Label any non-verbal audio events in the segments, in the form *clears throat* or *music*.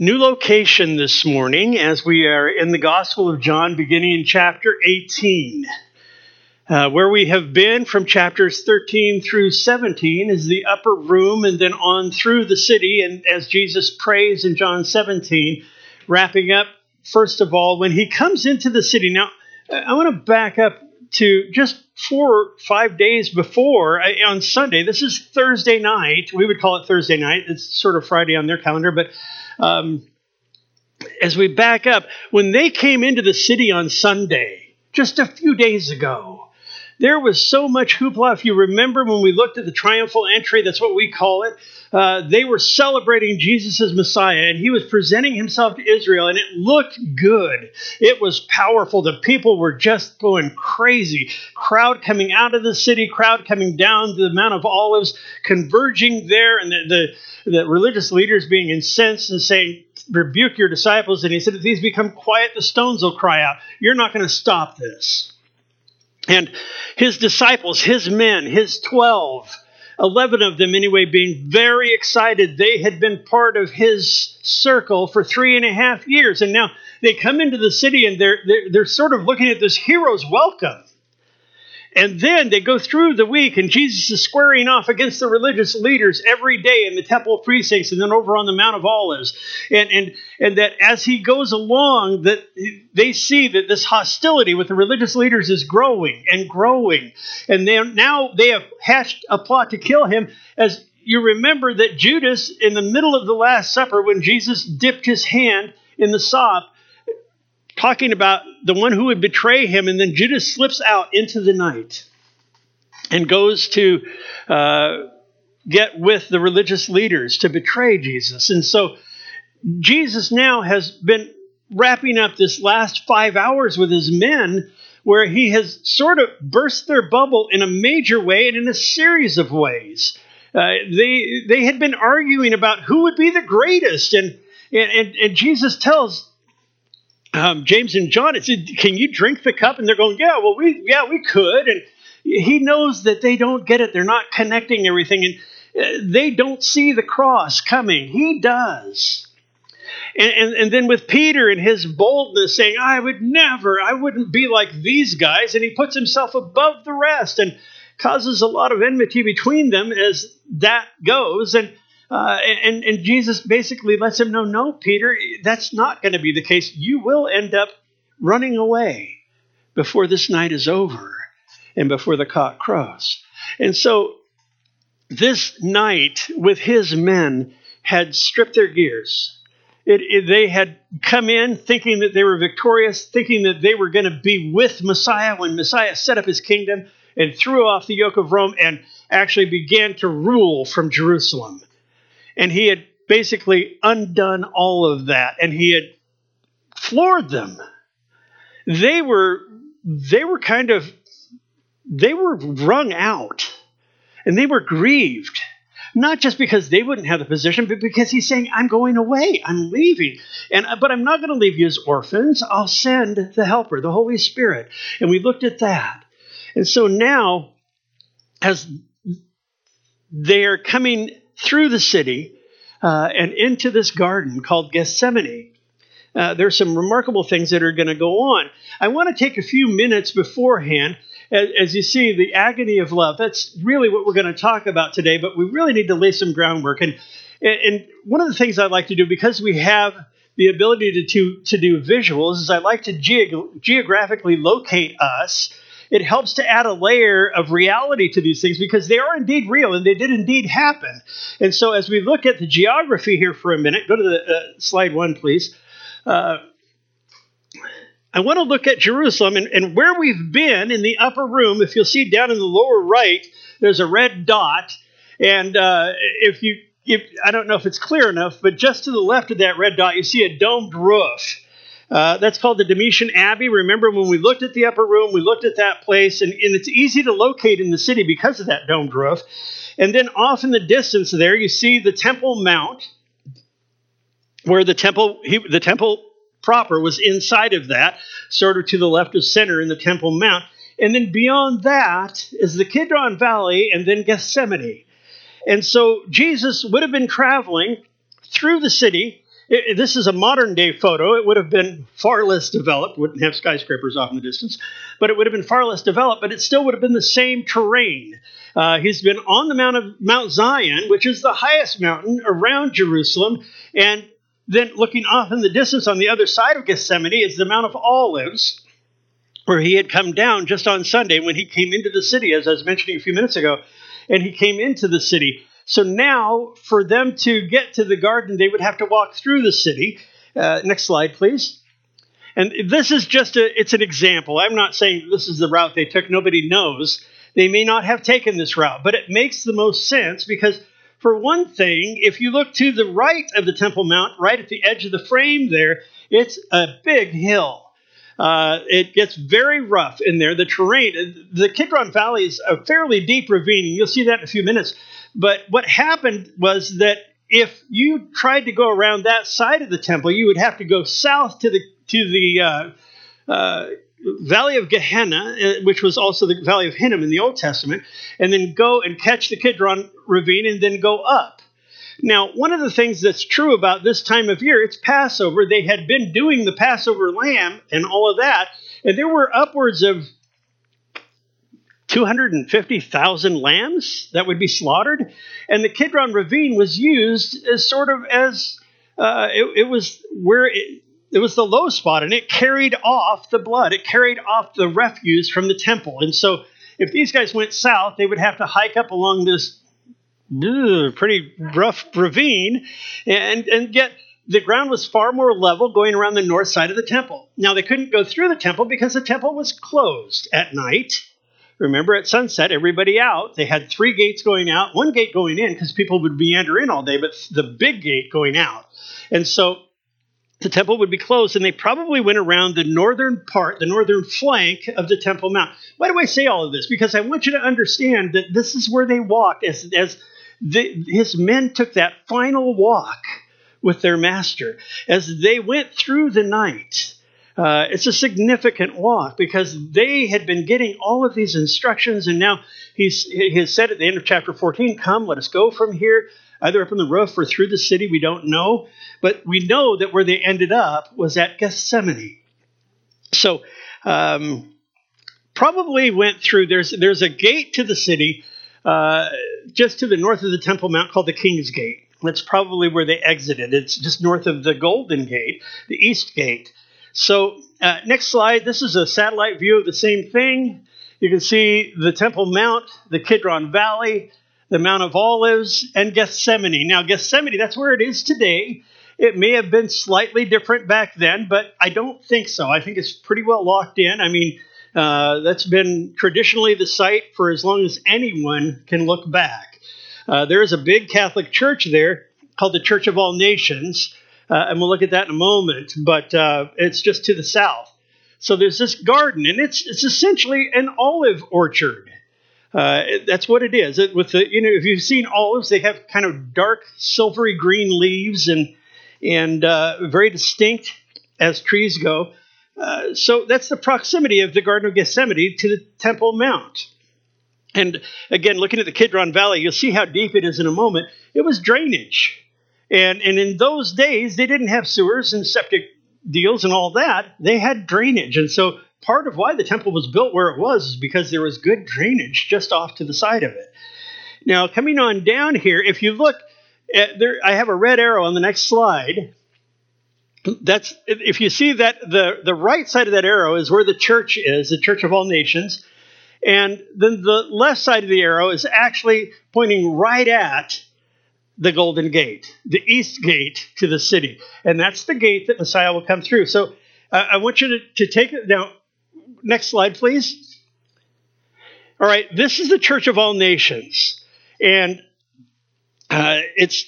New location this morning as we are in the Gospel of John, beginning in chapter 18. Uh, where we have been from chapters 13 through 17 is the upper room and then on through the city. And as Jesus prays in John 17, wrapping up, first of all, when he comes into the city. Now, I want to back up to just four or five days before uh, on Sunday. This is Thursday night. We would call it Thursday night. It's sort of Friday on their calendar, but um, as we back up, when they came into the city on Sunday, just a few days ago, there was so much hoopla. If you remember when we looked at the triumphal entry, that's what we call it. Uh, they were celebrating Jesus as Messiah, and he was presenting himself to Israel, and it looked good. It was powerful. The people were just going crazy. Crowd coming out of the city, crowd coming down to the Mount of Olives, converging there, and the, the, the religious leaders being incensed and saying, Rebuke your disciples. And he said, If these become quiet, the stones will cry out. You're not going to stop this. And his disciples, his men, his 12, 11 of them anyway, being very excited. They had been part of his circle for three and a half years. And now they come into the city and they're, they're, they're sort of looking at this hero's welcome. And then they go through the week, and Jesus is squaring off against the religious leaders every day in the temple precincts and then over on the Mount of Olives. And, and, and that as he goes along, that they see that this hostility with the religious leaders is growing and growing. And they now they have hatched a plot to kill him. As you remember that Judas, in the middle of the Last Supper, when Jesus dipped his hand in the sop, talking about the one who would betray him, and then Judas slips out into the night and goes to uh, get with the religious leaders to betray Jesus. And so Jesus now has been wrapping up this last five hours with his men where he has sort of burst their bubble in a major way and in a series of ways. Uh, they they had been arguing about who would be the greatest, and and, and Jesus tells um, James and John, it said, "Can you drink the cup?" And they're going, "Yeah, well, we yeah we could." And he knows that they don't get it; they're not connecting everything, and uh, they don't see the cross coming. He does. And, and, and then with Peter and his boldness saying, I would never, I wouldn't be like these guys. And he puts himself above the rest and causes a lot of enmity between them as that goes. And uh, and, and Jesus basically lets him know, no, Peter, that's not going to be the case. You will end up running away before this night is over and before the cock crows. And so this night with his men had stripped their gears. It, it, they had come in thinking that they were victorious, thinking that they were going to be with Messiah when Messiah set up his kingdom and threw off the yoke of Rome and actually began to rule from Jerusalem. And he had basically undone all of that and he had floored them. They were they were kind of they were wrung out and they were grieved. Not just because they wouldn't have the position but because he's saying i'm going away. I'm leaving. And uh, but i'm not going to leave you as orphans. I'll send the helper the holy spirit. And we looked at that. And so now as they are coming through the city uh, and into this garden called Gethsemane. Uh, there's some remarkable things that are going to go on. I want to take a few minutes beforehand. As, as you see, the agony of love, that's really what we're going to talk about today, but we really need to lay some groundwork. And, and one of the things I like to do, because we have the ability to, to, to do visuals, is I like to geog- geographically locate us it helps to add a layer of reality to these things because they are indeed real and they did indeed happen. And so, as we look at the geography here for a minute, go to the uh, slide one, please. Uh, I want to look at Jerusalem and, and where we've been in the upper room. If you'll see down in the lower right, there's a red dot. And uh, if you, if, I don't know if it's clear enough, but just to the left of that red dot, you see a domed roof. Uh, that's called the Dormition Abbey. Remember when we looked at the upper room, we looked at that place, and, and it's easy to locate in the city because of that domed roof. And then off in the distance there, you see the Temple Mount, where the temple, he, the temple proper was inside of that, sort of to the left of center in the Temple Mount. And then beyond that is the Kidron Valley and then Gethsemane. And so Jesus would have been traveling through the city it, this is a modern day photo. It would have been far less developed, wouldn't have skyscrapers off in the distance, but it would have been far less developed, but it still would have been the same terrain. Uh, he's been on the Mount of Mount Zion, which is the highest mountain around Jerusalem, and then looking off in the distance on the other side of Gethsemane is the Mount of Olives, where he had come down just on Sunday when he came into the city, as I was mentioning a few minutes ago, and he came into the city. So now, for them to get to the garden, they would have to walk through the city. Uh, next slide, please. And this is just a, it's an example. I'm not saying this is the route they took. Nobody knows. They may not have taken this route, but it makes the most sense because, for one thing, if you look to the right of the Temple Mount, right at the edge of the frame there, it's a big hill. Uh, it gets very rough in there. The terrain, the Kidron Valley is a fairly deep ravine. You'll see that in a few minutes. But what happened was that if you tried to go around that side of the temple, you would have to go south to the to the uh, uh, Valley of Gehenna, uh, which was also the Valley of Hinnom in the Old Testament, and then go and catch the Kidron ravine and then go up. Now, one of the things that's true about this time of year, it's Passover. They had been doing the Passover lamb and all of that, and there were upwards of 250,000 lambs that would be slaughtered. And the Kidron Ravine was used as sort of as uh, it, it, was where it, it was the low spot and it carried off the blood, it carried off the refuse from the temple. And so if these guys went south, they would have to hike up along this ugh, pretty rough ravine and, and get the ground was far more level going around the north side of the temple. Now, they couldn't go through the temple because the temple was closed at night. Remember, at sunset, everybody out. They had three gates going out, one gate going in because people would meander in all day, but the big gate going out. And so the temple would be closed, and they probably went around the northern part, the northern flank of the Temple Mount. Why do I say all of this? Because I want you to understand that this is where they walked as, as the, his men took that final walk with their master as they went through the night uh, it's a significant walk because they had been getting all of these instructions, and now he's, he has said at the end of chapter 14, Come, let us go from here, either up on the roof or through the city. We don't know. But we know that where they ended up was at Gethsemane. So, um, probably went through, there's, there's a gate to the city uh, just to the north of the Temple Mount called the King's Gate. That's probably where they exited. It's just north of the Golden Gate, the East Gate. So, uh, next slide. This is a satellite view of the same thing. You can see the Temple Mount, the Kidron Valley, the Mount of Olives, and Gethsemane. Now, Gethsemane, that's where it is today. It may have been slightly different back then, but I don't think so. I think it's pretty well locked in. I mean, uh, that's been traditionally the site for as long as anyone can look back. Uh, there is a big Catholic church there called the Church of All Nations. Uh, and we'll look at that in a moment, but uh, it's just to the south. So there's this garden, and it's it's essentially an olive orchard. Uh, that's what it is. It, with the you know, if you've seen olives, they have kind of dark silvery green leaves and and uh, very distinct as trees go. Uh, so that's the proximity of the Garden of Gethsemane to the Temple Mount. And again, looking at the Kidron Valley, you'll see how deep it is in a moment. It was drainage. And, and in those days, they didn't have sewers and septic deals and all that. They had drainage. And so part of why the temple was built where it was is because there was good drainage just off to the side of it. Now, coming on down here, if you look at there, I have a red arrow on the next slide. That's if you see that the, the right side of that arrow is where the church is, the Church of All Nations. And then the left side of the arrow is actually pointing right at the Golden Gate, the east gate to the city. And that's the gate that Messiah will come through. So uh, I want you to, to take it. Now, next slide, please. All right, this is the Church of All Nations. And uh, it's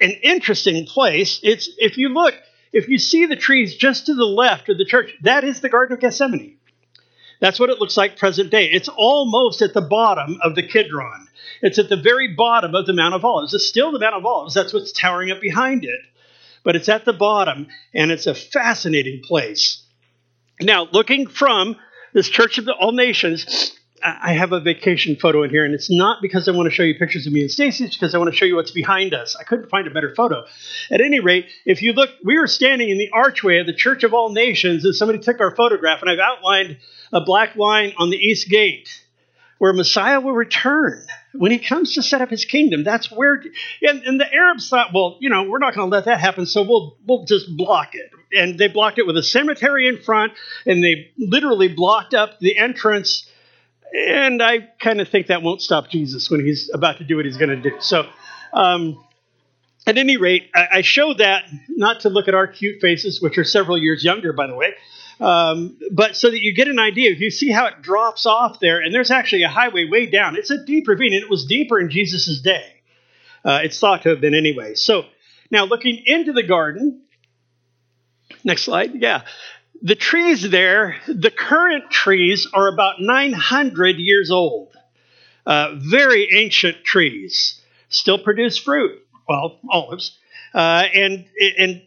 an interesting place. It's if you look, if you see the trees just to the left of the church, that is the Garden of Gethsemane. That's what it looks like present day. It's almost at the bottom of the Kidron. It's at the very bottom of the Mount of Olives. It's still the Mount of Olives. That's what's towering up behind it. But it's at the bottom, and it's a fascinating place. Now, looking from this Church of the All Nations, I have a vacation photo in here, and it's not because I want to show you pictures of me and Stacy. It's because I want to show you what's behind us. I couldn't find a better photo. At any rate, if you look, we were standing in the archway of the Church of All Nations, and somebody took our photograph, and I've outlined a black line on the east gate where Messiah will return when he comes to set up his kingdom. That's where, and, and the Arabs thought, well, you know, we're not going to let that happen, so we'll we'll just block it. And they blocked it with a cemetery in front, and they literally blocked up the entrance. And I kind of think that won't stop Jesus when he's about to do what he's going to do. So, um, at any rate, I, I show that not to look at our cute faces, which are several years younger, by the way, um, but so that you get an idea, if you see how it drops off there, and there's actually a highway way down. It's a deep ravine, and it was deeper in Jesus' day. Uh, it's thought to have been anyway. So now looking into the garden, next slide, yeah. The trees there, the current trees are about 900 years old. Uh, very ancient trees, still produce fruit, well, olives. Uh, and, and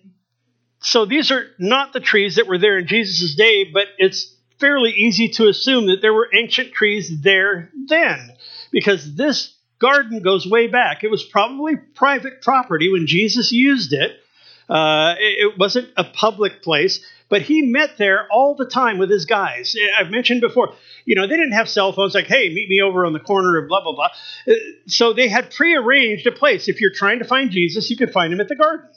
so these are not the trees that were there in Jesus' day, but it's fairly easy to assume that there were ancient trees there then, because this garden goes way back. It was probably private property when Jesus used it. Uh, it wasn't a public place, but he met there all the time with his guys. I've mentioned before, you know, they didn't have cell phones like, hey, meet me over on the corner of blah, blah, blah. Uh, so they had prearranged a place. If you're trying to find Jesus, you could find him at the garden.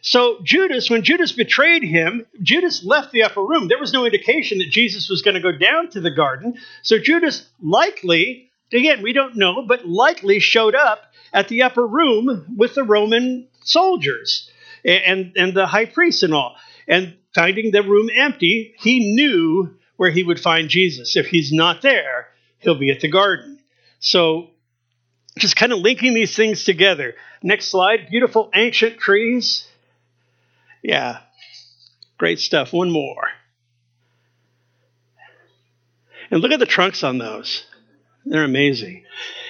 So Judas, when Judas betrayed him, Judas left the upper room. There was no indication that Jesus was going to go down to the garden. So Judas likely, again, we don't know, but likely showed up at the upper room with the Roman soldiers and, and the high priest and all. And finding the room empty, he knew where he would find Jesus. If he's not there, he'll be at the garden. So just kind of linking these things together. Next slide. Beautiful ancient trees yeah, great stuff. One more. And look at the trunks on those. They're amazing.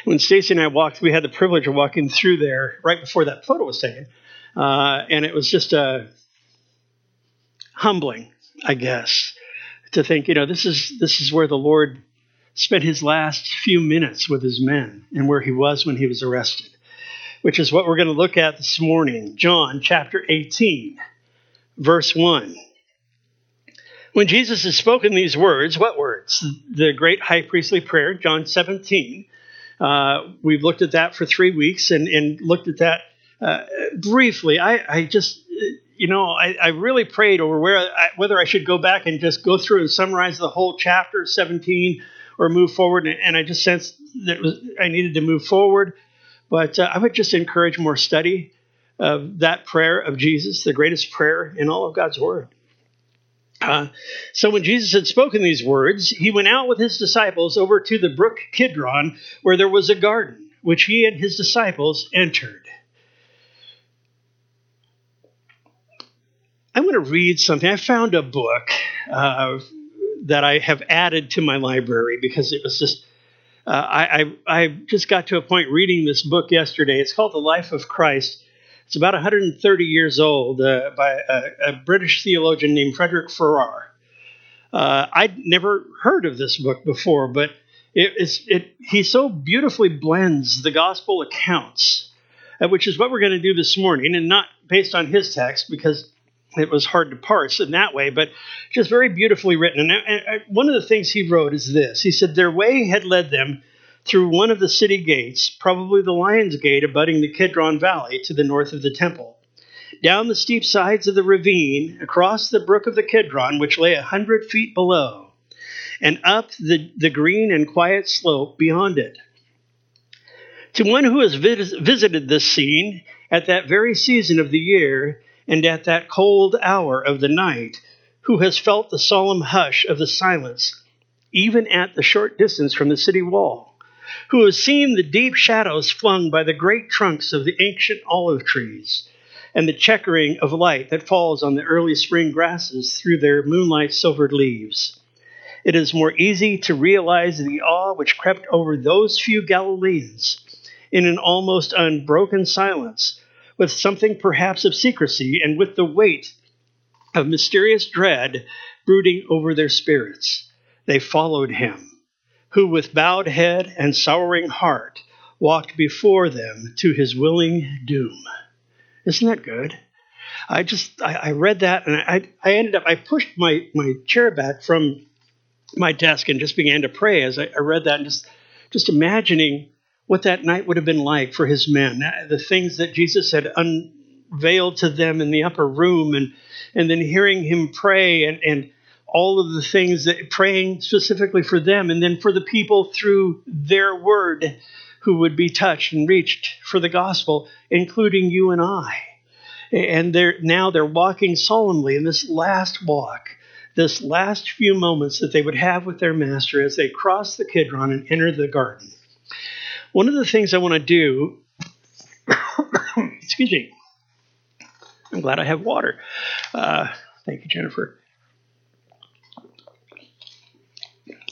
When Stacy and I walked, we had the privilege of walking through there right before that photo was taken. Uh, and it was just uh, humbling, I guess, to think, you know, this is this is where the Lord spent his last few minutes with his men and where he was when he was arrested, which is what we're going to look at this morning. John chapter 18 verse 1. When Jesus has spoken these words, what words? The great high priestly prayer, John 17. Uh, we've looked at that for three weeks and, and looked at that uh, briefly. I, I, just, you know, I, I really prayed over where I, whether I should go back and just go through and summarize the whole chapter 17 or move forward. And, I just sensed that was, I needed to move forward. But uh, I would just encourage more study of that prayer of Jesus, the greatest prayer in all of God's Word. Uh, so when Jesus had spoken these words, he went out with his disciples over to the brook Kidron, where there was a garden, which he and his disciples entered. I want to read something. I found a book uh, that I have added to my library because it was just. Uh, I, I, I just got to a point reading this book yesterday. It's called The Life of Christ it's about 130 years old uh, by a, a, British theologian named Frederick Farrar. Uh, I'd never heard of this book before, but it, it, he so beautifully blends the gospel accounts, uh, which is what we're going to do this morning, and not based on his text because it was hard to parse in that way, but just very beautifully written. And, and, and one of the things he wrote is this He said, Their way had led them through one of the city gates, probably the Lion's Gate abutting the Kidron Valley to the north of the temple. Down the steep sides of the ravine, across the brook of the Kidron, which lay a hundred feet below, and up the, the green and quiet slope beyond it. To one who has vis- visited this scene at that very season of the year and at that cold hour of the night, who has felt the solemn hush of the silence, even at the short distance from the city wall, who has seen the deep shadows flung by the great trunks of the ancient olive trees, and the checkering of light that falls on the early spring grasses through their moonlight silvered leaves. It is more easy to realize the awe which crept over those few Galileans in an almost unbroken silence, with something perhaps of secrecy and with the weight of mysterious dread brooding over their spirits. They followed him who with bowed head and sorrowing heart walked before them to his willing doom. Isn't that good? I just I, I read that and I I ended up I pushed my my chair back from my desk and just began to pray as I, I read that and just just imagining what that night would have been like for his men, the things that Jesus had unveiled to them in the upper room, and and then hearing him pray and and all of the things that praying specifically for them, and then for the people through their word who would be touched and reached for the gospel, including you and I. And they're now they're walking solemnly in this last walk, this last few moments that they would have with their master as they cross the Kidron and enter the garden. One of the things I want to do, *coughs* excuse me, I'm glad I have water. Uh, thank you, Jennifer.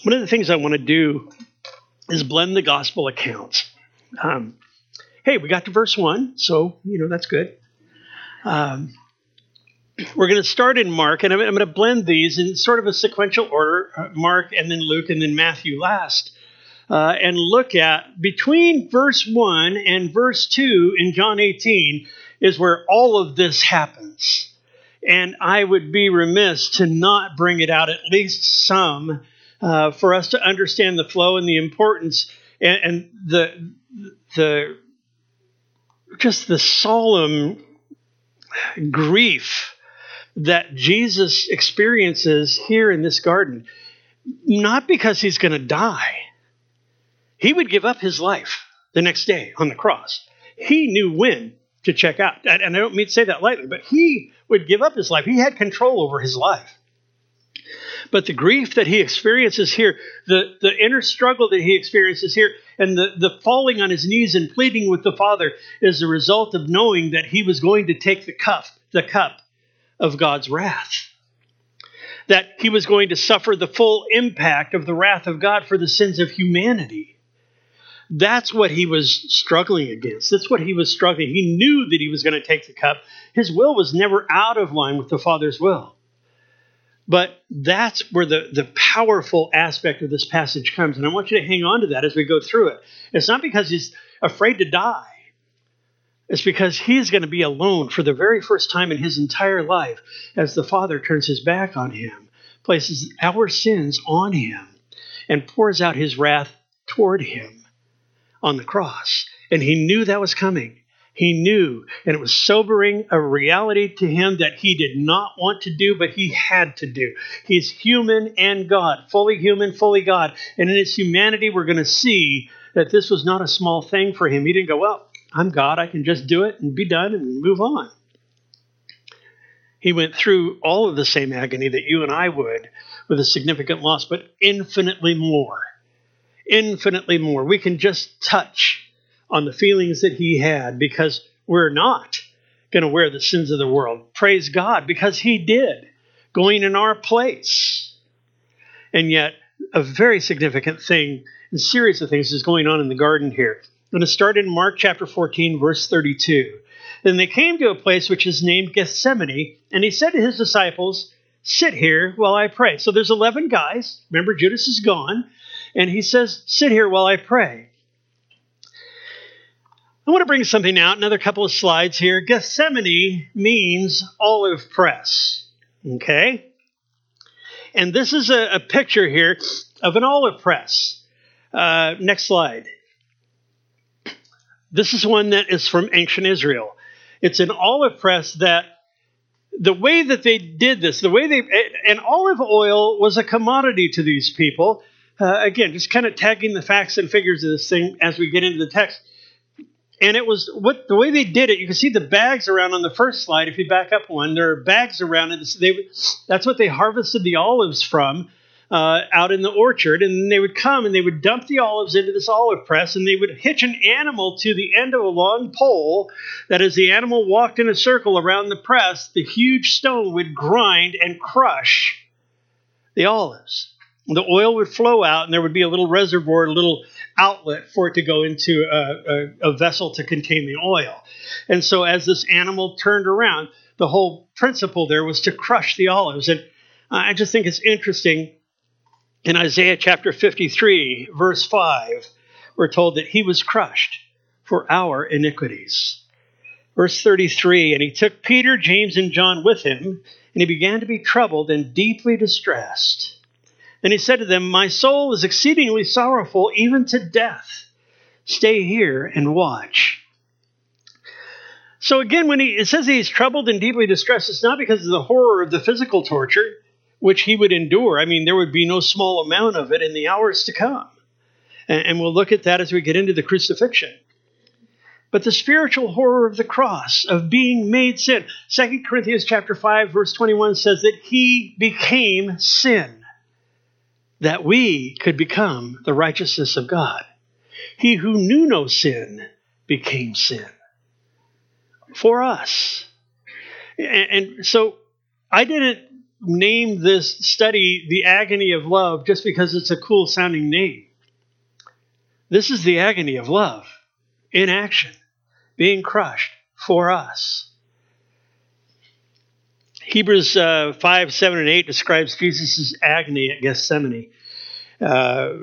One of the things I want to do is blend the gospel accounts. Um, hey, we got to verse one, so you know that's good. Um, we're going to start in Mark, and I'm, I'm, going to blend these in sort of a sequential order: uh, Mark, and then Luke, and then Matthew last, uh, and look at between verse one and verse two in John 18 is where all of this happens. And I would be remiss to not bring it out at least some uh, for us to understand the flow and the importance and, and the the just the solemn grief that Jesus experiences here in this garden, not because he's going to die. He would give up his life the next day on the cross. He knew when to check out. And I don't mean to say that lightly, but he would give up his life. He had control over his life. But the grief that he experiences here, the, the inner struggle that he experiences here, and the, the falling on his knees and pleading with the Father is the result of knowing that he was going to take the cup, the cup of God's wrath. That he was going to suffer the full impact of the wrath of God for the sins of humanity. That's what he was struggling against. That's what he was struggling. He knew that he was going to take the cup. His will was never out of line with the Father's will. But that's where the, the powerful aspect of this passage comes. And I want you to hang on to that as we go through it. It's not because he's afraid to die, it's because he's going to be alone for the very first time in his entire life as the Father turns his back on him, places our sins on him, and pours out his wrath toward him on the cross. And he knew that was coming. He knew, and it was sobering, a reality to him that he did not want to do, but he had to do. He's human and God, fully human, fully God. And in his humanity, we're going to see that this was not a small thing for him. He didn't go, Well, I'm God, I can just do it and be done and move on. He went through all of the same agony that you and I would with a significant loss, but infinitely more. Infinitely more. We can just touch on the feelings that he had because we're not going to wear the sins of the world. Praise God, because he did, going in our place. And yet, a very significant thing, a series of things is going on in the garden here. I'm going to start in Mark chapter 14, verse 32. Then they came to a place which is named Gethsemane, and he said to his disciples, Sit here while I pray. So there's 11 guys. Remember, Judas is gone. And he says, Sit here while I pray. I want to bring something out, another couple of slides here. Gethsemane means olive press. Okay? And this is a, a picture here of an olive press. Uh, next slide. This is one that is from ancient Israel. It's an olive press that the way that they did this, the way they, and olive oil was a commodity to these people. Uh, again, just kind of tagging the facts and figures of this thing as we get into the text and it was what the way they did it. You can see the bags around on the first slide. If you back up one, there are bags around it. They, that's what they harvested the olives from uh, out in the orchard, and they would come and they would dump the olives into this olive press, and they would hitch an animal to the end of a long pole. That as the animal walked in a circle around the press, the huge stone would grind and crush the olives. The oil would flow out, and there would be a little reservoir, a little outlet for it to go into a, a, a vessel to contain the oil. And so, as this animal turned around, the whole principle there was to crush the olives. And I just think it's interesting In Isaiah chapter 53, verse 5, we're told that he was crushed for our iniquities. Verse 33 And he took Peter, James, and John with him, and he began to be troubled and deeply distressed. Then he said to them, My soul is exceedingly sorrowful, even to death. Stay here and watch. So again, when he it says he's troubled and deeply distressed, it's not because of the horror of the physical torture, which he would endure. I mean, there would be no small amount of it in the hours to come. And, and we'll look at that as we get into the crucifixion but the spiritual horror of the cross of being made sin 2 corinthians chapter 5 verse 21 says that he became sin that we could become the righteousness of god. He who knew no sin became sin for us. And, and so i didn't name this study the agony of love just because it's a cool sounding name. This is the agony of love in action, being crushed for us. Hebrews uh, 5, 7, and 8 describes Jesus' agony at Gethsemane. Uh,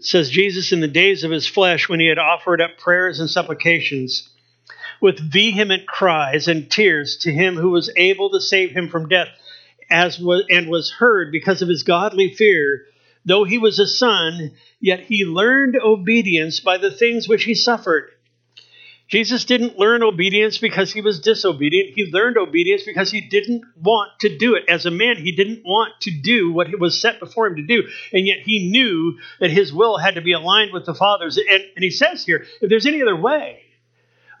says Jesus, in the days of his flesh, when he had offered up prayers and supplications with vehement cries and tears to him who was able to save him from death, as was, and was heard because of his godly fear, though he was a son, yet he learned obedience by the things which he suffered. Jesus didn't learn obedience because he was disobedient. He learned obedience because he didn't want to do it. As a man, he didn't want to do what was set before him to do. And yet he knew that his will had to be aligned with the Father's. And, and he says here, if there's any other way,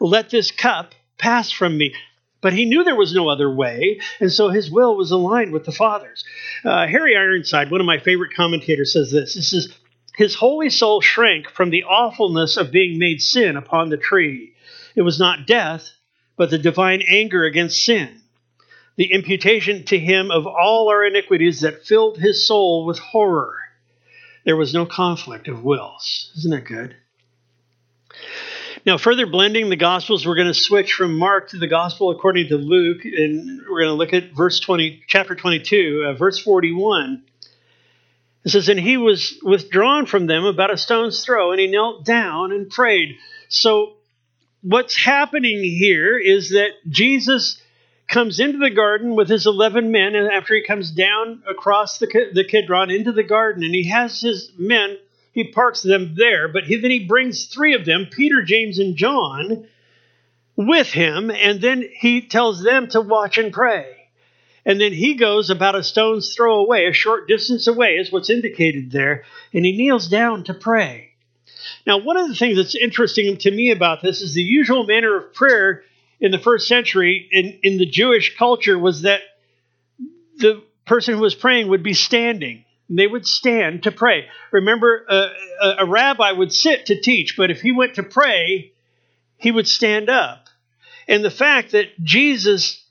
let this cup pass from me. But he knew there was no other way, and so his will was aligned with the Father's. Uh, Harry Ironside, one of my favorite commentators, says this. He says, His holy soul shrank from the awfulness of being made sin upon the tree it was not death, but the divine anger against sin, the imputation to him of all our iniquities that filled his soul with horror. There was no conflict of wills. Isn't that good? Now, further blending the Gospels, we're going to switch from Mark to the Gospel according to Luke, and we're going to look at verse 20, chapter 22, uh, verse 41. It says, And he was withdrawn from them about a stone's throw, and he knelt down and prayed. So what's happening here is that Jesus comes into the garden with his 11 men, and after he comes down across the, the Kidron into the garden, and he has his men, he parks them there, but he, then he brings three of them, Peter, James, and John, with him, and then he tells them to watch and pray. And then he goes about a stone's throw away, a short distance away, is what's indicated there, and he kneels down to pray. Now, one of the things that's interesting to me about this is the usual manner of prayer in the first century in, in the Jewish culture was that the person who was praying would be standing. And They would stand to pray. Remember, uh, a, rabbi would sit to teach, but if he went to pray, he would stand up. And the fact that Jesus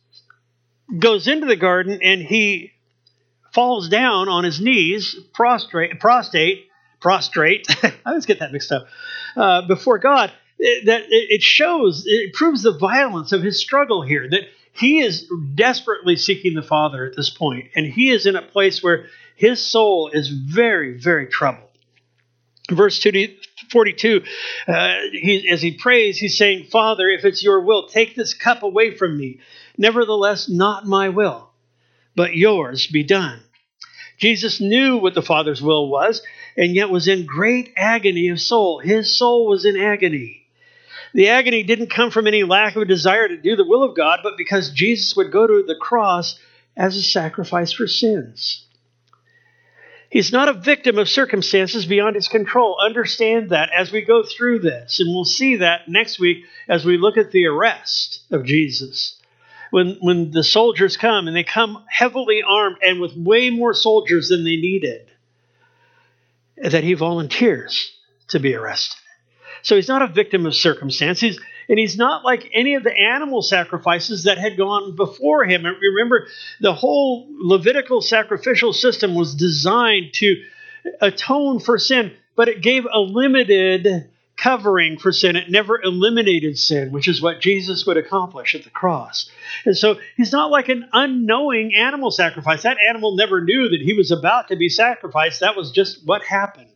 goes into the garden and he falls down on his knees, prostrate, prostrate, prostrate. *laughs* I always get that mixed up. Uh, before God, it, that it shows, it proves the violence of his struggle here. That he is desperately seeking the Father at this point, and he is in a place where his soul is very, very troubled. Verse 42, uh, he, as he prays, he's saying, Father, if it's your will, take this cup away from me. Nevertheless, not my will, but yours be done. Jesus knew what the Father's will was, and yet was in great agony of soul. His soul was in agony. The agony didn't come from any lack of a desire to do the will of God, but because Jesus would go to the cross as a sacrifice for sins. He's not a victim of circumstances beyond his control. Understand that as we go through this. And we'll see that next week as we look at the arrest of Jesus. When, when the soldiers come, and they come heavily armed and with way more soldiers than they needed that he volunteers to be arrested. So he's not a victim of circumstances, and he's not like any of the animal sacrifices that had gone before him. And remember, the whole Levitical sacrificial system was designed to atone for sin, but it gave a limited covering for sin. It never eliminated sin, which is what Jesus would accomplish at the cross. And so he's not like an unknowing animal sacrifice. That animal never knew that he was about to be sacrificed. That was just what happened.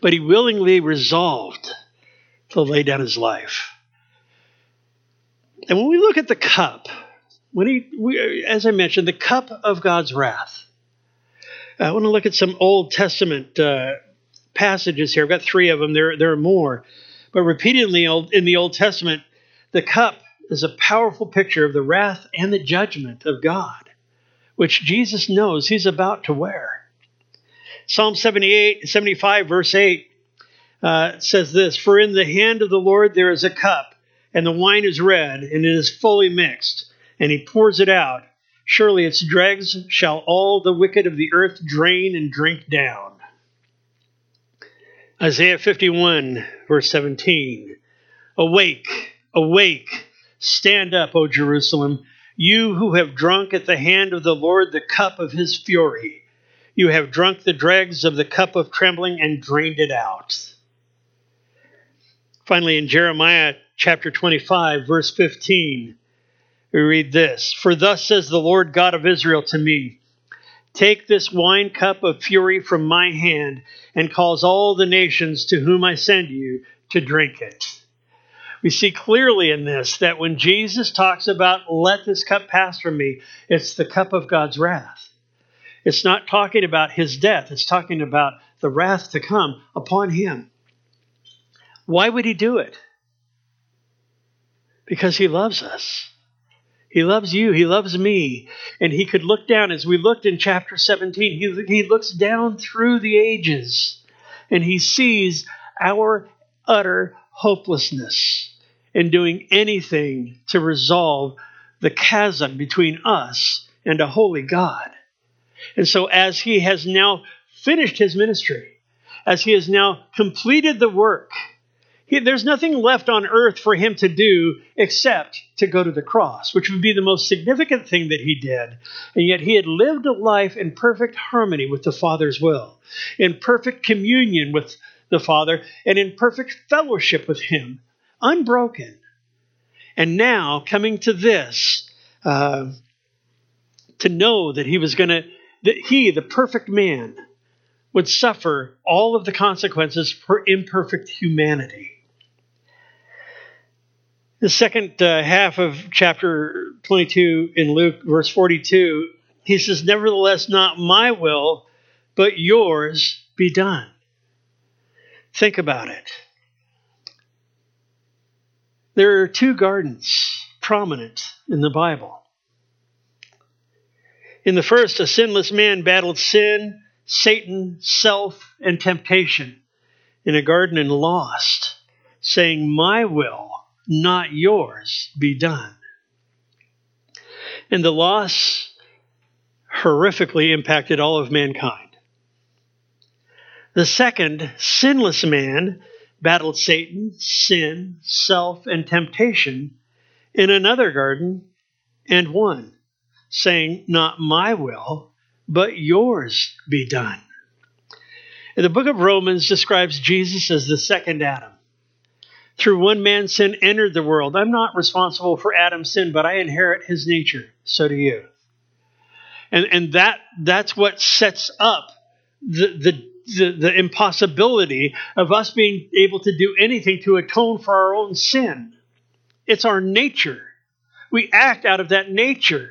But he willingly resolved to lay down his life. And when we look at the cup, when he, we, as I mentioned, the cup of God's wrath. I want to look at some Old Testament uh, passages here. I've got three of them. There, there are more. But repeatedly in the Old Testament, the cup is a powerful picture of the wrath and the judgment of God, which Jesus knows he's about to wear. Psalm 78, 75, verse 8 uh, says this For in the hand of the Lord there is a cup, and the wine is red, and it is fully mixed, and he pours it out. Surely its dregs shall all the wicked of the earth drain and drink down. Isaiah 51, verse 17. Awake, awake, stand up, O Jerusalem, you who have drunk at the hand of the Lord the cup of his fury. You have drunk the dregs of the cup of trembling and drained it out. Finally, in Jeremiah chapter 25, verse 15, we read this For thus says the Lord God of Israel to me, Take this wine cup of fury from my hand and cause all the nations to whom I send you to drink it. We see clearly in this that when Jesus talks about let this cup pass from me, it's the cup of God's wrath. It's not talking about his death, it's talking about the wrath to come upon him. Why would he do it? Because he loves us. He loves you. He loves me. And he could look down, as we looked in chapter 17, he, he looks down through the ages and he sees our utter hopelessness in doing anything to resolve the chasm between us and a holy God. And so, as he has now finished his ministry, as he has now completed the work, he, there's nothing left on earth for him to do except to go to the cross, which would be the most significant thing that he did. And yet he had lived a life in perfect harmony with the Father's will, in perfect communion with the Father, and in perfect fellowship with him, unbroken. And now, coming to this, uh, to know that he was going to, that he, the perfect man, would suffer all of the consequences for imperfect humanity. The second uh, half of chapter 22 in Luke, verse 42, he says, Nevertheless, not my will, but yours be done. Think about it. There are two gardens prominent in the Bible. In the first, a sinless man battled sin, Satan, self, and temptation in a garden and lost, saying, My will not yours, be done. And the loss horrifically impacted all of mankind. The second, sinless man, battled Satan, sin, self, and temptation in another garden and won, saying, Not my will, but yours be done. The book of Romans describes Jesus as the second Adam. Through one man, sin entered the world. I'm not responsible for Adam's sin, but I inherit his nature. So do you. And, and that, that's what sets up the, the, the, the impossibility of us being able to do anything to atone for our own sin. It's our nature. We act out of that nature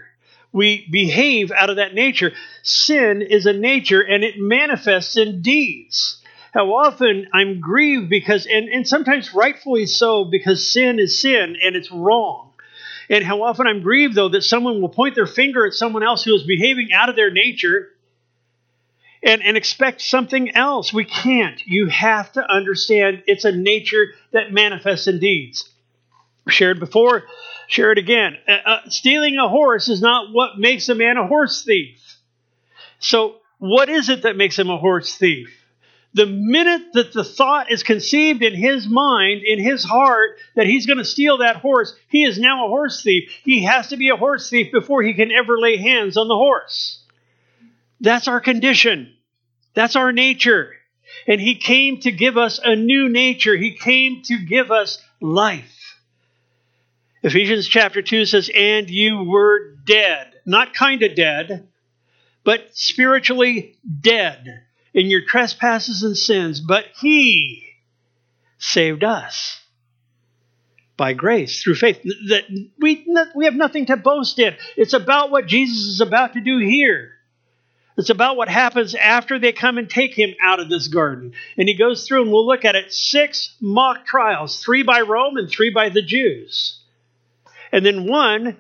we behave out of that nature. Sin is a nature and it manifests in deeds how often I'm grieved because, and, and sometimes rightfully so, because sin is sin and it's wrong. And how often I'm grieved, though, that someone will point their finger at someone else who is behaving out of their nature and, and expect something else. We can't. You have to understand it's a nature that manifests in deeds. Shared before, share it again. Uh, uh, stealing a horse is not what makes a man a horse thief. So, what is it that makes him a horse thief? The minute that the thought is conceived in his mind, in his heart, that he's going to steal that horse, he is now a horse thief. He has to be a horse thief before he can ever lay hands on the horse. That's our condition. That's our nature. And he came to give us a new nature. He came to give us life. Ephesians chapter 2 says, And you were dead. Not kind of dead, but spiritually dead in your trespasses and sins. But he saved us by grace through faith. That we, we have nothing to boast in. It's about what Jesus is about to do here. It's about what happens after they come and take him out of this garden. And he goes through, and we'll look at it six mock trials three by Rome and three by the Jews. And then one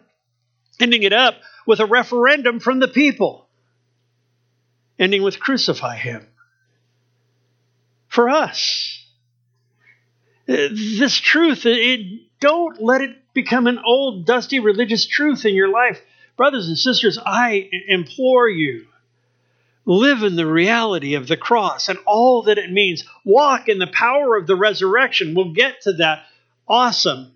ending it up with a referendum from the people, ending with crucify him. For us. Uh, this truth, it, don't let it become an old, dusty religious truth in your life. Brothers and sisters, I implore you live in the reality of the cross and all that it means. Walk in the power of the resurrection. We'll get to that. Awesome.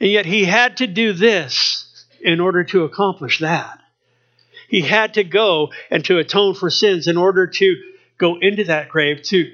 And yet he had to do this in order to accomplish that. He had to go and to atone for sins in order to go into that grave to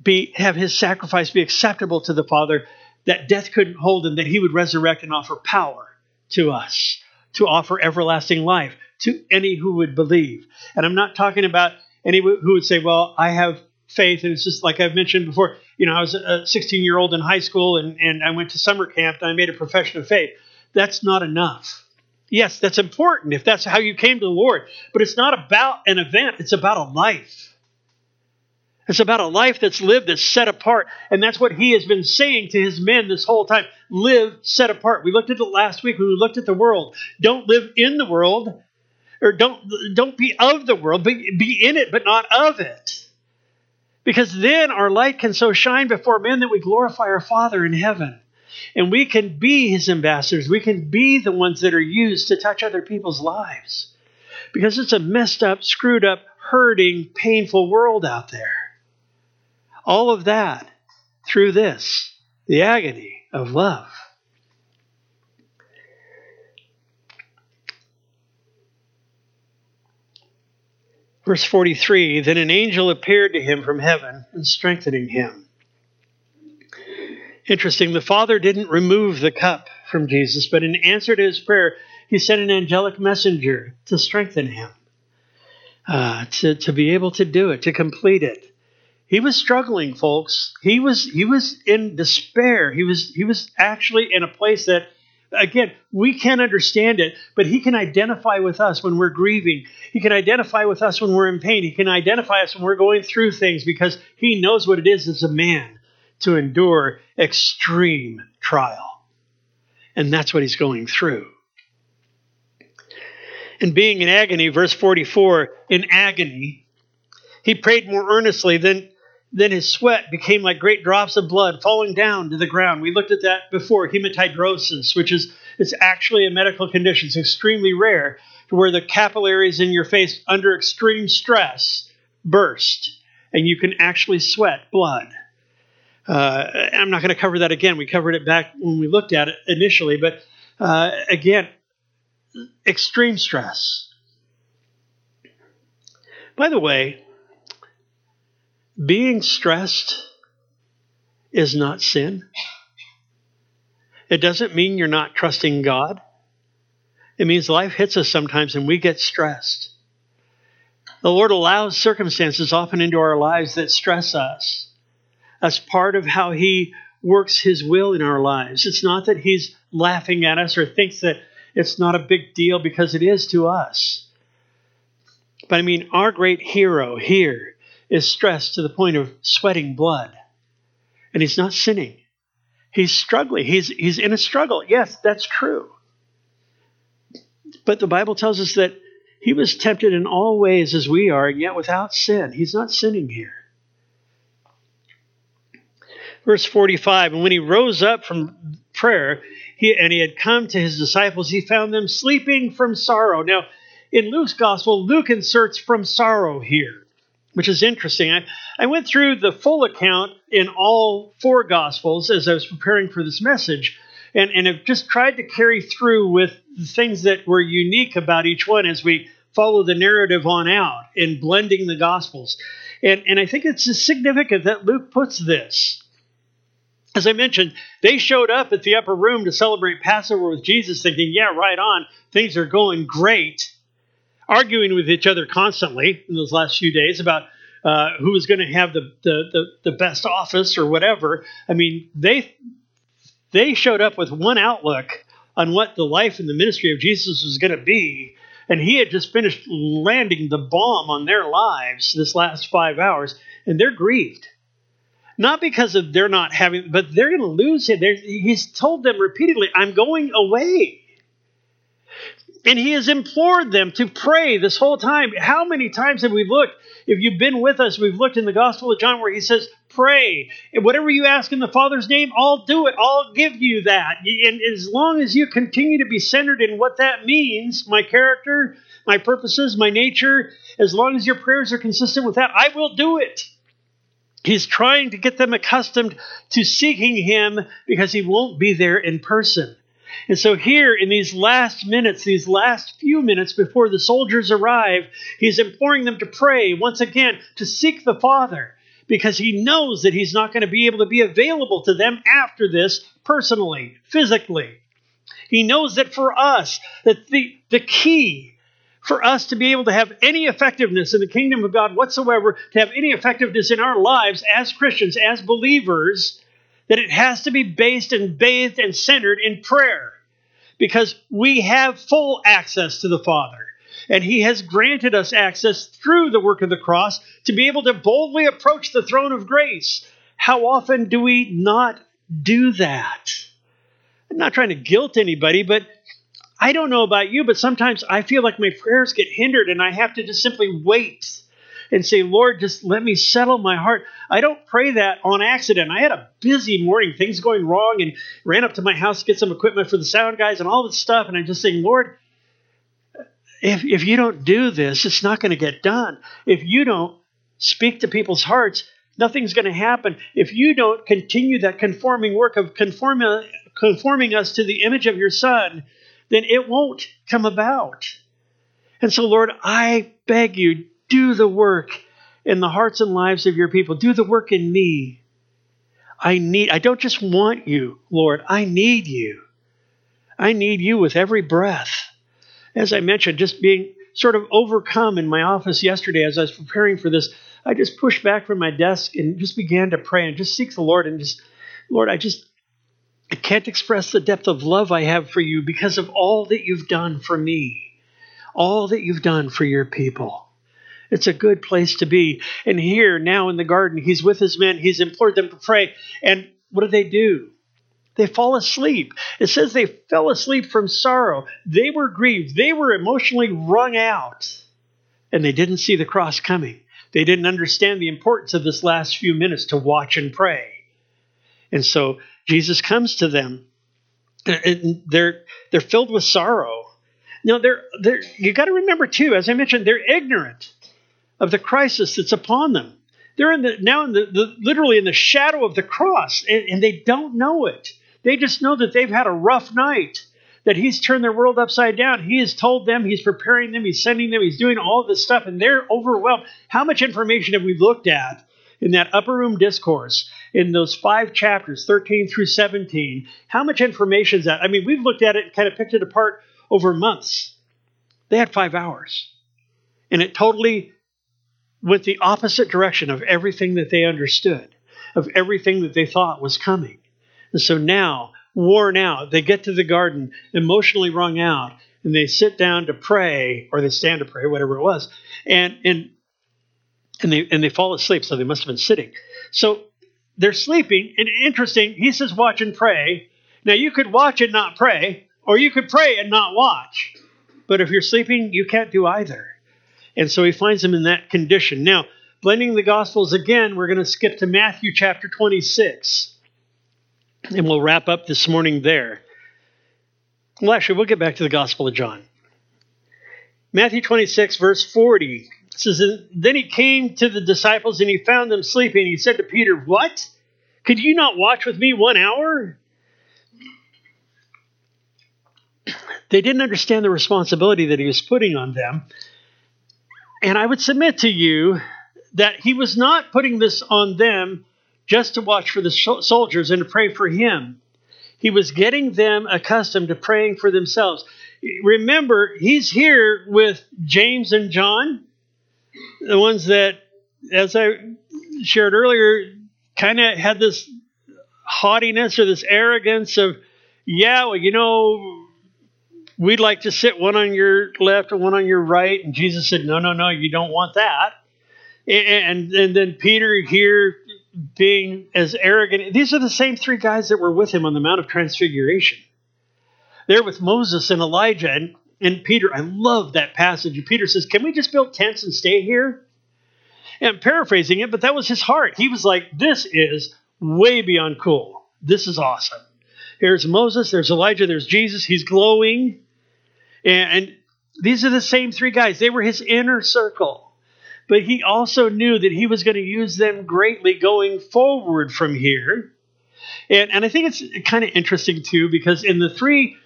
be have his sacrifice be acceptable to the Father, that death couldn't hold him, that he would resurrect and offer power to us, to offer everlasting life to any who would believe. And I'm not talking about any who would say, well, I have faith. And it's just like I've mentioned before, you know, I was a 16 year old in high school and, and I went to summer camp and I made a profession of faith. That's not enough. Yes, that's important if that's how you came to the Lord, but it's not about an event, it's about a life. It's about a life that's lived, that's set apart. And that's what he has been saying to his men this whole time. Live set apart. We looked at it last week when we looked at the world. Don't live in the world, or don't, don't be of the world, be, be in it, but not of it. Because then our light can so shine before men that we glorify our Father in heaven. And we can be his ambassadors. We can be the ones that are used to touch other people's lives. Because it's a messed up, screwed up, hurting, painful world out there. All of that through this, the agony of love. Verse 43 Then an angel appeared to him from heaven and strengthening him. Interesting, the Father didn't remove the cup from Jesus, but in answer to his prayer, he sent an angelic messenger to strengthen him, uh, to, to be able to do it, to complete it. He was struggling, folks. He was he was in despair. He was he was actually in a place that again, we can't understand it, but he can identify with us when we're grieving. He can identify with us when we're in pain. He can identify us when we're going through things because he knows what it is as a man to endure extreme trial. And that's what he's going through. And being in agony, verse 44, in agony, he prayed more earnestly than then his sweat became like great drops of blood falling down to the ground. We looked at that before, hematidrosis, which is it's actually a medical condition. It's extremely rare to where the capillaries in your face under extreme stress burst and you can actually sweat blood. Uh, I'm not going to cover that again. We covered it back when we looked at it initially, but uh, again, extreme stress. By the way, being stressed is not sin. It doesn't mean you're not trusting God. It means life hits us sometimes and we get stressed. The Lord allows circumstances often into our lives that stress us. That's part of how He works His will in our lives. It's not that He's laughing at us or thinks that it's not a big deal because it is to us. But I mean, our great hero here is stressed to the point of sweating blood. And he's not sinning. He's struggling. He's, he's in a struggle. Yes, that's true. But the Bible tells us that he was tempted in all ways as we are, and yet without sin. He's not sinning here. Verse 45 And when he rose up from prayer, he, and he had come to his disciples, he found them sleeping from sorrow. Now, in Luke's gospel, Luke inserts from sorrow here which is interesting. I, I went through the full account in all four Gospels as I was preparing for this message, and, and have just tried to carry through with the things that were unique about each one as we follow the narrative on out in blending the Gospels. And, and I think it's significant that Luke puts this. As I mentioned, they showed up at the upper room to celebrate Passover with Jesus, thinking, yeah, right on, things are going great, arguing with each other constantly in those last few days about uh, who was going to have the, the, the, the best office or whatever. I mean, they they showed up with one outlook on what the life and the ministry of Jesus was going to be, and he had just finished landing the bomb on their lives this last five hours, and they're grieved. Not because of they're not having, but they're going to lose him. They're, he's told them repeatedly, I'm going away. And he has implored them to pray this whole time. How many times have we looked? If you've been with us, we've looked in the Gospel of John where he says, Pray. And whatever you ask in the Father's name, I'll do it. I'll give you that. And as long as you continue to be centered in what that means, my character, my purposes, my nature, as long as your prayers are consistent with that, I will do it. He's trying to get them accustomed to seeking him because he won't be there in person. And so, here in these last minutes, these last few minutes before the soldiers arrive, he's imploring them to pray once again, to seek the Father, because he knows that he's not going to be able to be available to them after this personally, physically. He knows that for us, that the, the key for us to be able to have any effectiveness in the kingdom of God whatsoever, to have any effectiveness in our lives as Christians, as believers, that it has to be based and bathed and centered in prayer. Because we have full access to the Father. And He has granted us access through the work of the cross to be able to boldly approach the throne of grace. How often do we not do that? I'm not trying to guilt anybody, but I don't know about you, but sometimes I feel like my prayers get hindered and I have to just simply wait and say, Lord, just let me settle my heart. I don't pray that on accident. I had a busy morning, things going wrong, and ran up to my house to get some equipment for the sound guys and all this stuff. And I'm just saying, Lord, if, if you don't do this, it's not going to get done. If you don't speak to people's hearts, nothing's going to happen. If you don't continue that conforming work of conforming, conforming us to the image of your Son, then it won't come about. And so, Lord, I beg you, do the work in the hearts and lives of your people. Do the work in me. I need, I don't just want you, Lord, I need you. I need you with every breath. As I mentioned, just being sort of overcome in my office yesterday as I was preparing for this, I just pushed back from my desk and just began to pray and just seek the Lord and just, Lord, I just, I can't express the depth of love I have for you because of all that you've done for me, all that you've done for your people. It's a good place to be. And here, now in the garden, he's with his men. He's implored them to pray. And what do they do? They fall asleep. It says they fell asleep from sorrow. They were grieved. They were emotionally wrung out. And they didn't see the cross coming. They didn't understand the importance of this last few minutes to watch and pray. And so Jesus comes to them. And they're they're filled with sorrow. Now they're they're you got to remember too, as I mentioned, they're ignorant of the crisis that's upon them. They're in the, now in the, the literally in the shadow of the cross, and, and they don't know it. They just know that they've had a rough night, that He's turned their world upside down. He has told them, He's preparing them, He's sending them, He's doing all this stuff, and they're overwhelmed. How much information have we looked at in that upper room discourse in those five chapters, 13 through 17? How much information is that? I mean, we've looked at it and kind of picked it apart over months. They had five hours. And it totally went the opposite direction of everything that they understood, of everything that they thought was coming. And so now, worn out, they get to the garden, emotionally wrung out, and they sit down to pray, or they stand to pray, whatever it was, and and and they and they fall asleep. So they must have been sitting. So they're sleeping, and interesting. He says, "Watch and pray." Now you could watch and not pray, or you could pray and not watch. But if you're sleeping, you can't do either. And so he finds them in that condition. Now, blending the Gospels again, we're going to skip to Matthew chapter 26. And we'll wrap up this morning there. Well, actually, we'll get back to the Gospel of John. Matthew 26, verse 40 says, Then he came to the disciples and he found them sleeping. He said to Peter, What? Could you not watch with me one hour? They didn't understand the responsibility that he was putting on them. And I would submit to you that he was not putting this on them just to watch for the soldiers and to pray for him. He was getting them accustomed to praying for themselves. Remember, he's here with James and John, the ones that, as I shared earlier, kind of had this haughtiness or this arrogance of, yeah, well, you know, we'd like to sit one on your left and one on your right. And Jesus said, no, no, no, you don't want that. And, and then Peter here being as arrogant. These are the same three guys that were with him on the Mount of Transfiguration. They're with Moses and Elijah and, and Peter. I love that passage. And Peter says, Can we just build tents and stay here? And I'm paraphrasing it, but that was his heart. He was like, This is way beyond cool. This is awesome. Here's Moses, there's Elijah, there's Jesus. He's glowing. And, and these are the same three guys. They were his inner circle. But he also knew that he was going to use them greatly going forward from here. And, and I think it's kind of interesting, too, because in the three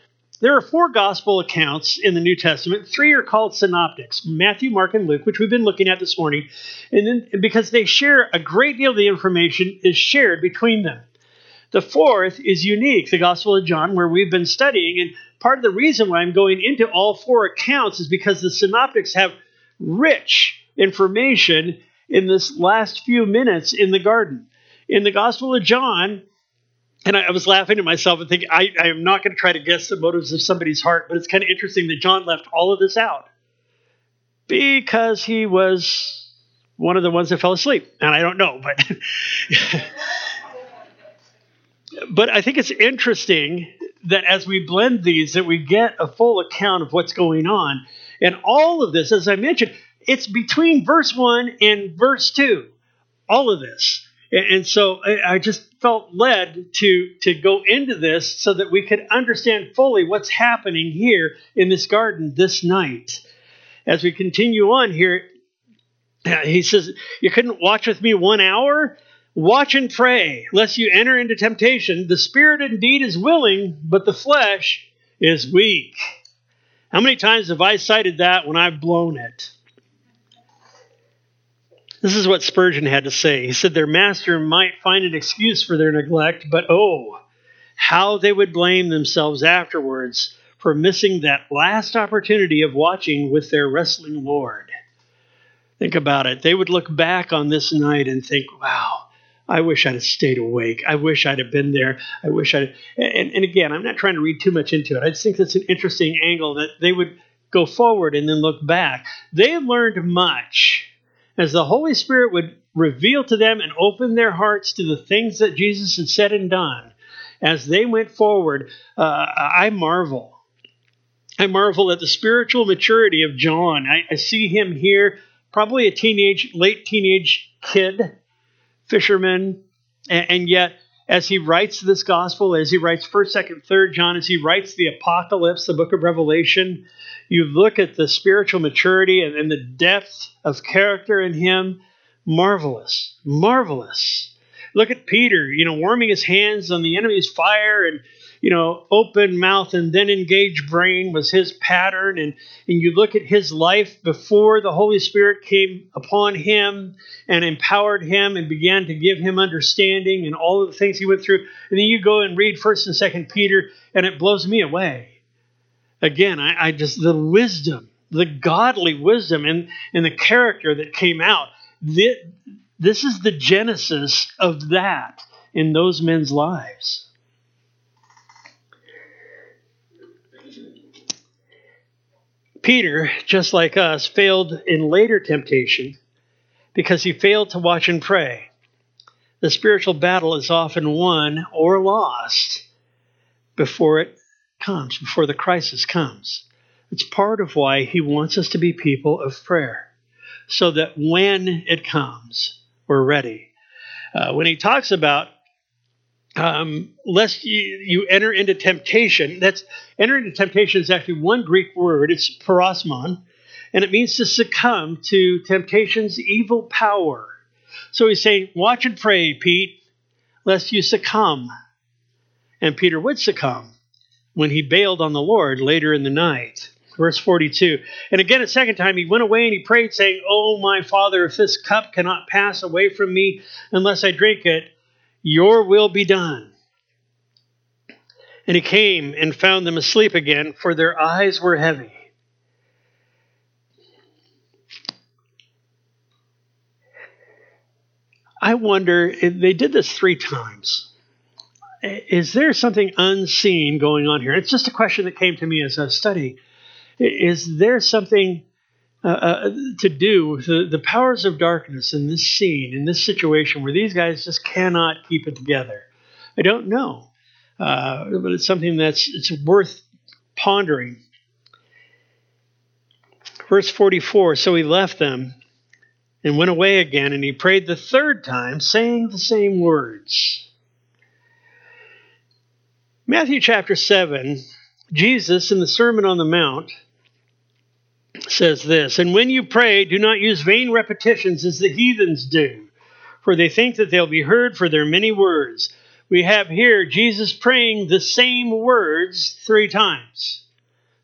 there are four gospel accounts in the New Testament. Three are called synoptics Matthew, Mark, and Luke, which we've been looking at this morning. And then because they share a great deal of the information is shared between them. The fourth is unique, the Gospel of John, where we've been studying. And part of the reason why I'm going into all four accounts is because the synoptics have rich information in this last few minutes in the garden. In the Gospel of John, and I, was laughing to myself and thinking, I, I am not going to try to guess the motives of somebody's heart, but it's kind of interesting that John left all of this out because he was one of the ones that fell asleep. And I don't know, but. *laughs* but I think it's interesting that as we blend these, that we get a full account of what's going on. And all of this, as I mentioned, it's between verse 1 and verse 2. All of this. And so I just felt led to, to go into this so that we could understand fully what's happening here in this garden this night. As we continue on here, *clears throat* he says, You couldn't watch with me one hour? Watch and pray, lest you enter into temptation. The spirit indeed is willing, but the flesh is weak. How many times have I cited that when I've blown it? This is what Spurgeon had to say. He said their master might find an excuse for their neglect, but oh, how they would blame themselves afterwards for missing that last opportunity of watching with their wrestling Lord. Think about it. They would look back on this night and think, wow, I wish I'd have stayed awake. I wish I'd have been there. I wish I'd. And, and again, I'm not trying to read too much into it. I just think that's an interesting angle that they would go forward and then look back. They learned much as the Holy Spirit would reveal to them and open their hearts to the things that Jesus had said and done, as they went forward, uh, I marvel. I marvel at the spiritual maturity of John. I, I see him here, probably a teenage, late teenage kid, fisherman, and, and yet as he writes this gospel, as he writes 1st, 2nd, 3rd John, as he writes the apocalypse, the book of Revelation, you look at the spiritual maturity and, and the depth of character in him. Marvelous, marvelous. Look at Peter, you know, warming his hands on the enemy's fire and you know, open mouth and then engage brain was his pattern. And, and you look at his life before the Holy Spirit came upon him and empowered him and began to give him understanding and all of the things he went through. And then you go and read 1st and 2nd Peter, and it blows me away. Again, I, I just, the wisdom, the godly wisdom and, and the character that came out. This, this is the genesis of that in those men's lives. Peter, just like us, failed in later temptation because he failed to watch and pray. The spiritual battle is often won or lost before it comes, before the crisis comes. It's part of why he wants us to be people of prayer, so that when it comes, we're ready. Uh, when he talks about um, lest you, you enter into temptation. That's enter into temptation is actually one Greek word. It's peirasmon, and it means to succumb to temptation's evil power. So he's saying, "Watch and pray, Pete, lest you succumb." And Peter would succumb when he bailed on the Lord later in the night. Verse 42. And again, a second time, he went away and he prayed, saying, Oh, my Father, if this cup cannot pass away from me unless I drink it, your will be done. And he came and found them asleep again, for their eyes were heavy. I wonder they did this three times. Is there something unseen going on here? It's just a question that came to me as I was studying. Is there something uh, uh, to do with the, the powers of darkness in this scene, in this situation where these guys just cannot keep it together? I don't know. Uh, but it's something that's it's worth pondering. Verse 44 So he left them and went away again, and he prayed the third time, saying the same words. Matthew chapter 7, Jesus in the Sermon on the Mount says this And when you pray, do not use vain repetitions as the heathens do, for they think that they'll be heard for their many words. We have here Jesus praying the same words three times.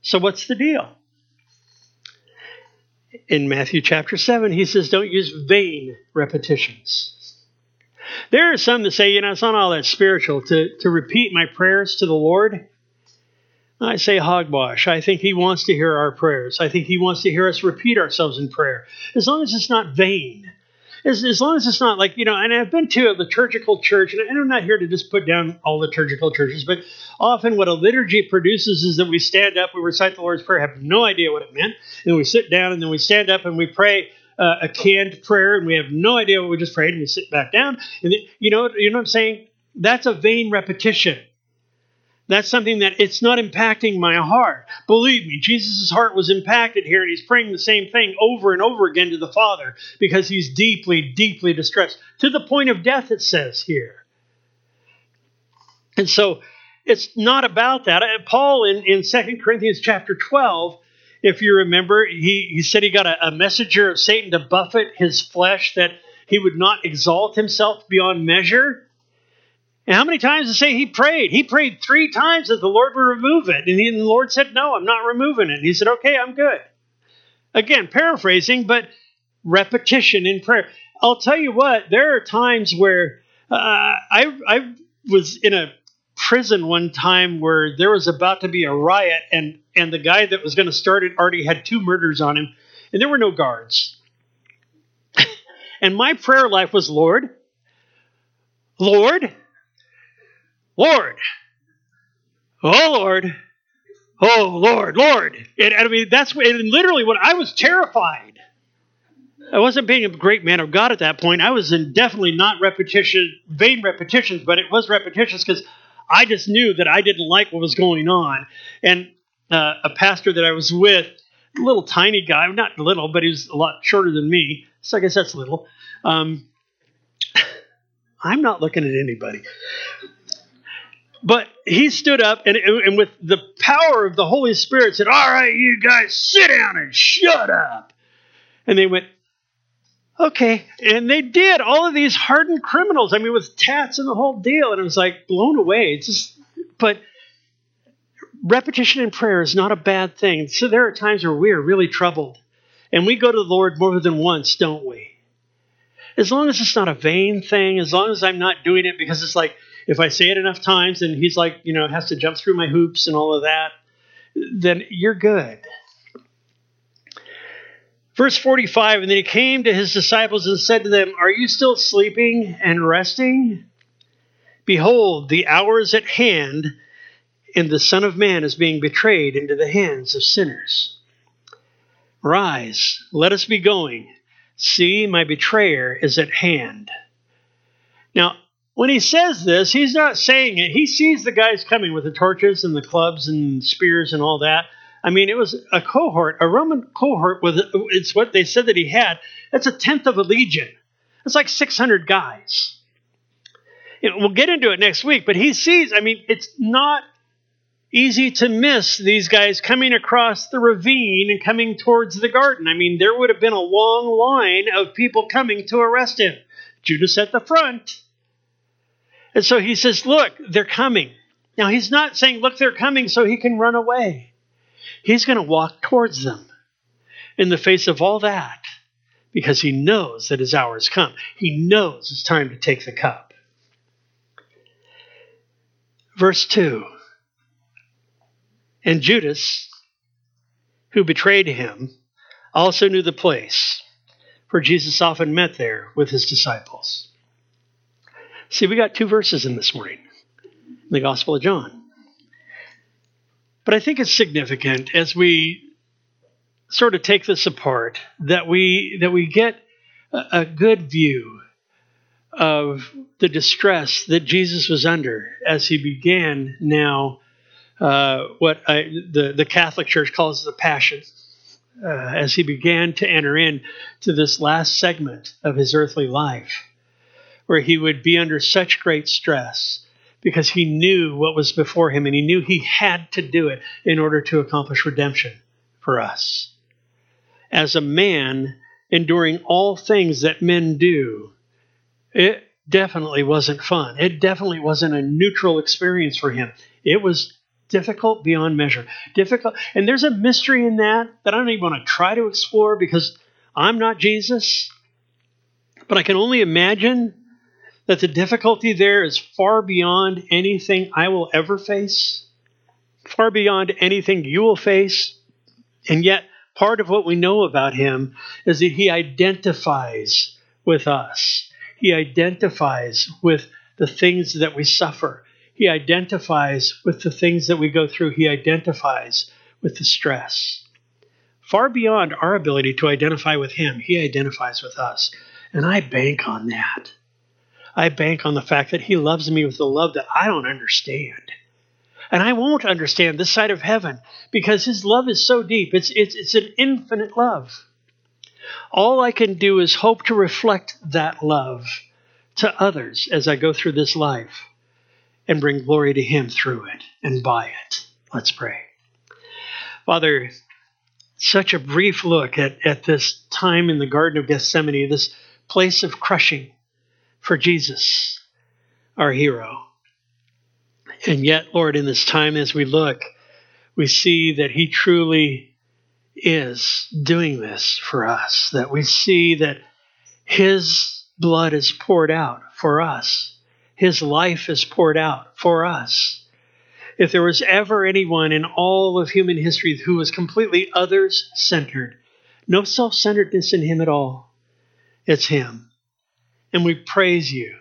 So, what's the deal? In Matthew chapter 7, he says, Don't use vain repetitions. There are some that say, you know, it's not all that spiritual to, to repeat my prayers to the Lord. I say hogwash. I think he wants to hear our prayers. I think he wants to hear us repeat ourselves in prayer, as long as it's not vain. As, as long as it's not like, you know, and I've been to a liturgical church, and I'm not here to just put down all liturgical churches, but often what a liturgy produces is that we stand up, we recite the Lord's Prayer, have no idea what it meant, and we sit down, and then we stand up and we pray uh, a canned prayer, and we have no idea what we just prayed, and we sit back down. And you know, you know what I'm saying? That's a vain repetition. That's something that it's not impacting my heart. Believe me, Jesus' heart was impacted here, and he's praying the same thing over and over again to the Father because he's deeply, deeply distressed to the point of death, it says here. And so it's not about that. Uh, Paul in, in 2 Corinthians chapter 12, if you remember, he, he said he got a, a messenger of Satan to buffet his flesh that he would not exalt himself beyond measure. And how many times it say he prayed? He prayed three times that the Lord would remove it. And, he, and the Lord said, No, I'm not removing it. And he said, Okay, I'm good. Again, paraphrasing, but repetition in prayer. I'll tell you what, there are times where uh, I, I was in a prison one time where there was about to be a riot, and, and the guy that was going to start it already had two murders on him, and there were no guards. *laughs* and my prayer life was, Lord, Lord, Lord. Oh, Lord. Oh, Lord, Lord. And, I mean, that's and literally what I was terrified. I wasn't being a great man of God at that point. I was in definitely not repetition, vain repetitions, but it was repetitious because I just knew that I didn't like what was going on. And uh, a pastor that I was with, a little tiny guy, not little, but he was a lot shorter than me. So I guess that's little. Um, *sighs* I'm not looking at anybody. But he stood up and, and with the power of the Holy Spirit said, All right, you guys, sit down and shut up. And they went, Okay. And they did. All of these hardened criminals, I mean, with tats and the whole deal. And I was like blown away. It's just, but repetition in prayer is not a bad thing. So there are times where we are really troubled. And we go to the Lord more than once, don't we? As long as it's not a vain thing, as long as I'm not doing it because it's like, if I say it enough times and he's like, you know, has to jump through my hoops and all of that, then you're good. Verse 45 And then he came to his disciples and said to them, Are you still sleeping and resting? Behold, the hour is at hand, and the Son of Man is being betrayed into the hands of sinners. Rise, let us be going. See, my betrayer is at hand. Now, when he says this, he's not saying it. He sees the guys coming with the torches and the clubs and spears and all that. I mean, it was a cohort, a Roman cohort with it's what they said that he had. That's a tenth of a legion. It's like 600 guys. We'll get into it next week, but he sees, I mean, it's not easy to miss these guys coming across the ravine and coming towards the garden. I mean, there would have been a long line of people coming to arrest him. Judas at the front. And so he says, Look, they're coming. Now, he's not saying, Look, they're coming so he can run away. He's going to walk towards them in the face of all that because he knows that his hour has come. He knows it's time to take the cup. Verse 2 And Judas, who betrayed him, also knew the place, for Jesus often met there with his disciples. See, we got two verses in this morning in the Gospel of John. But I think it's significant as we sort of take this apart that we that we get a, a good view of the distress that Jesus was under as he began now uh, what I, the the Catholic Church calls the Passion, uh, as he began to enter in to this last segment of his earthly life, where he would be under such great stress because he knew what was before him and he knew he had to do it in order to accomplish redemption for us. As a man enduring all things that men do, it definitely wasn't fun. It definitely wasn't a neutral experience for him. It was difficult beyond measure. Difficult. And there's a mystery in that that I don't even want to try to explore because I'm not Jesus. But I can only imagine that the difficulty there is far beyond anything I will ever face, far beyond anything you will face. And yet, part of what we know about him is that he identifies with us. He identifies with the things that we suffer. He identifies with the things that we go through. He identifies with the stress. Far beyond our ability to identify with him, he identifies with us. And I bank on that. I bank on the fact that He loves me with a love that I don't understand. And I won't understand this side of heaven because His love is so deep. It's, it's, it's an infinite love. All I can do is hope to reflect that love to others as I go through this life and bring glory to Him through it and by it. Let's pray. Father, such a brief look at, at this time in the Garden of Gethsemane, this place of crushing for Jesus, our hero. And yet, Lord, in this time as we look, we see that He truly is doing this for us, that we see that His blood is poured out for us, His life is poured out for us. If there was ever anyone in all of human history who was completely others centered, no self centeredness in Him at all, it's Him. And we praise you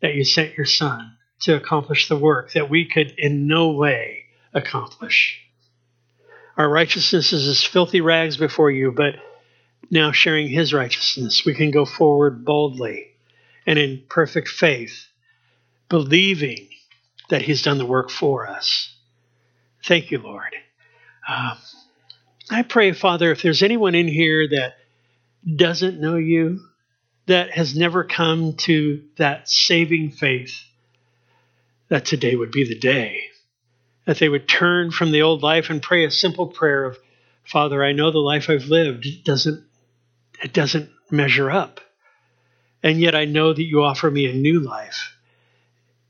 that you sent your Son to accomplish the work that we could in no way accomplish. Our righteousness is as filthy rags before you, but now sharing his righteousness, we can go forward boldly and in perfect faith, believing that he's done the work for us. Thank you, Lord. Um, I pray, Father, if there's anyone in here that doesn't know you, that has never come to that saving faith, that today would be the day. That they would turn from the old life and pray a simple prayer of, Father, I know the life I've lived doesn't it doesn't measure up. And yet I know that you offer me a new life.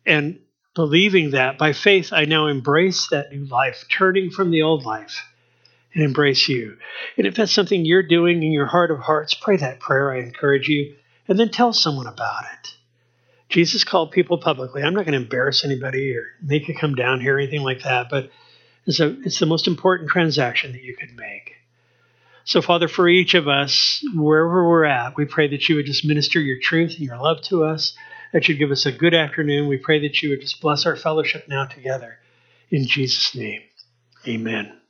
And believing that by faith, I now embrace that new life, turning from the old life and embrace you. And if that's something you're doing in your heart of hearts, pray that prayer. I encourage you and then tell someone about it. Jesus called people publicly. I'm not going to embarrass anybody or make you come down here or anything like that, but it's, a, it's the most important transaction that you could make. So, Father, for each of us, wherever we're at, we pray that you would just minister your truth and your love to us, that you'd give us a good afternoon. We pray that you would just bless our fellowship now together. In Jesus' name, amen.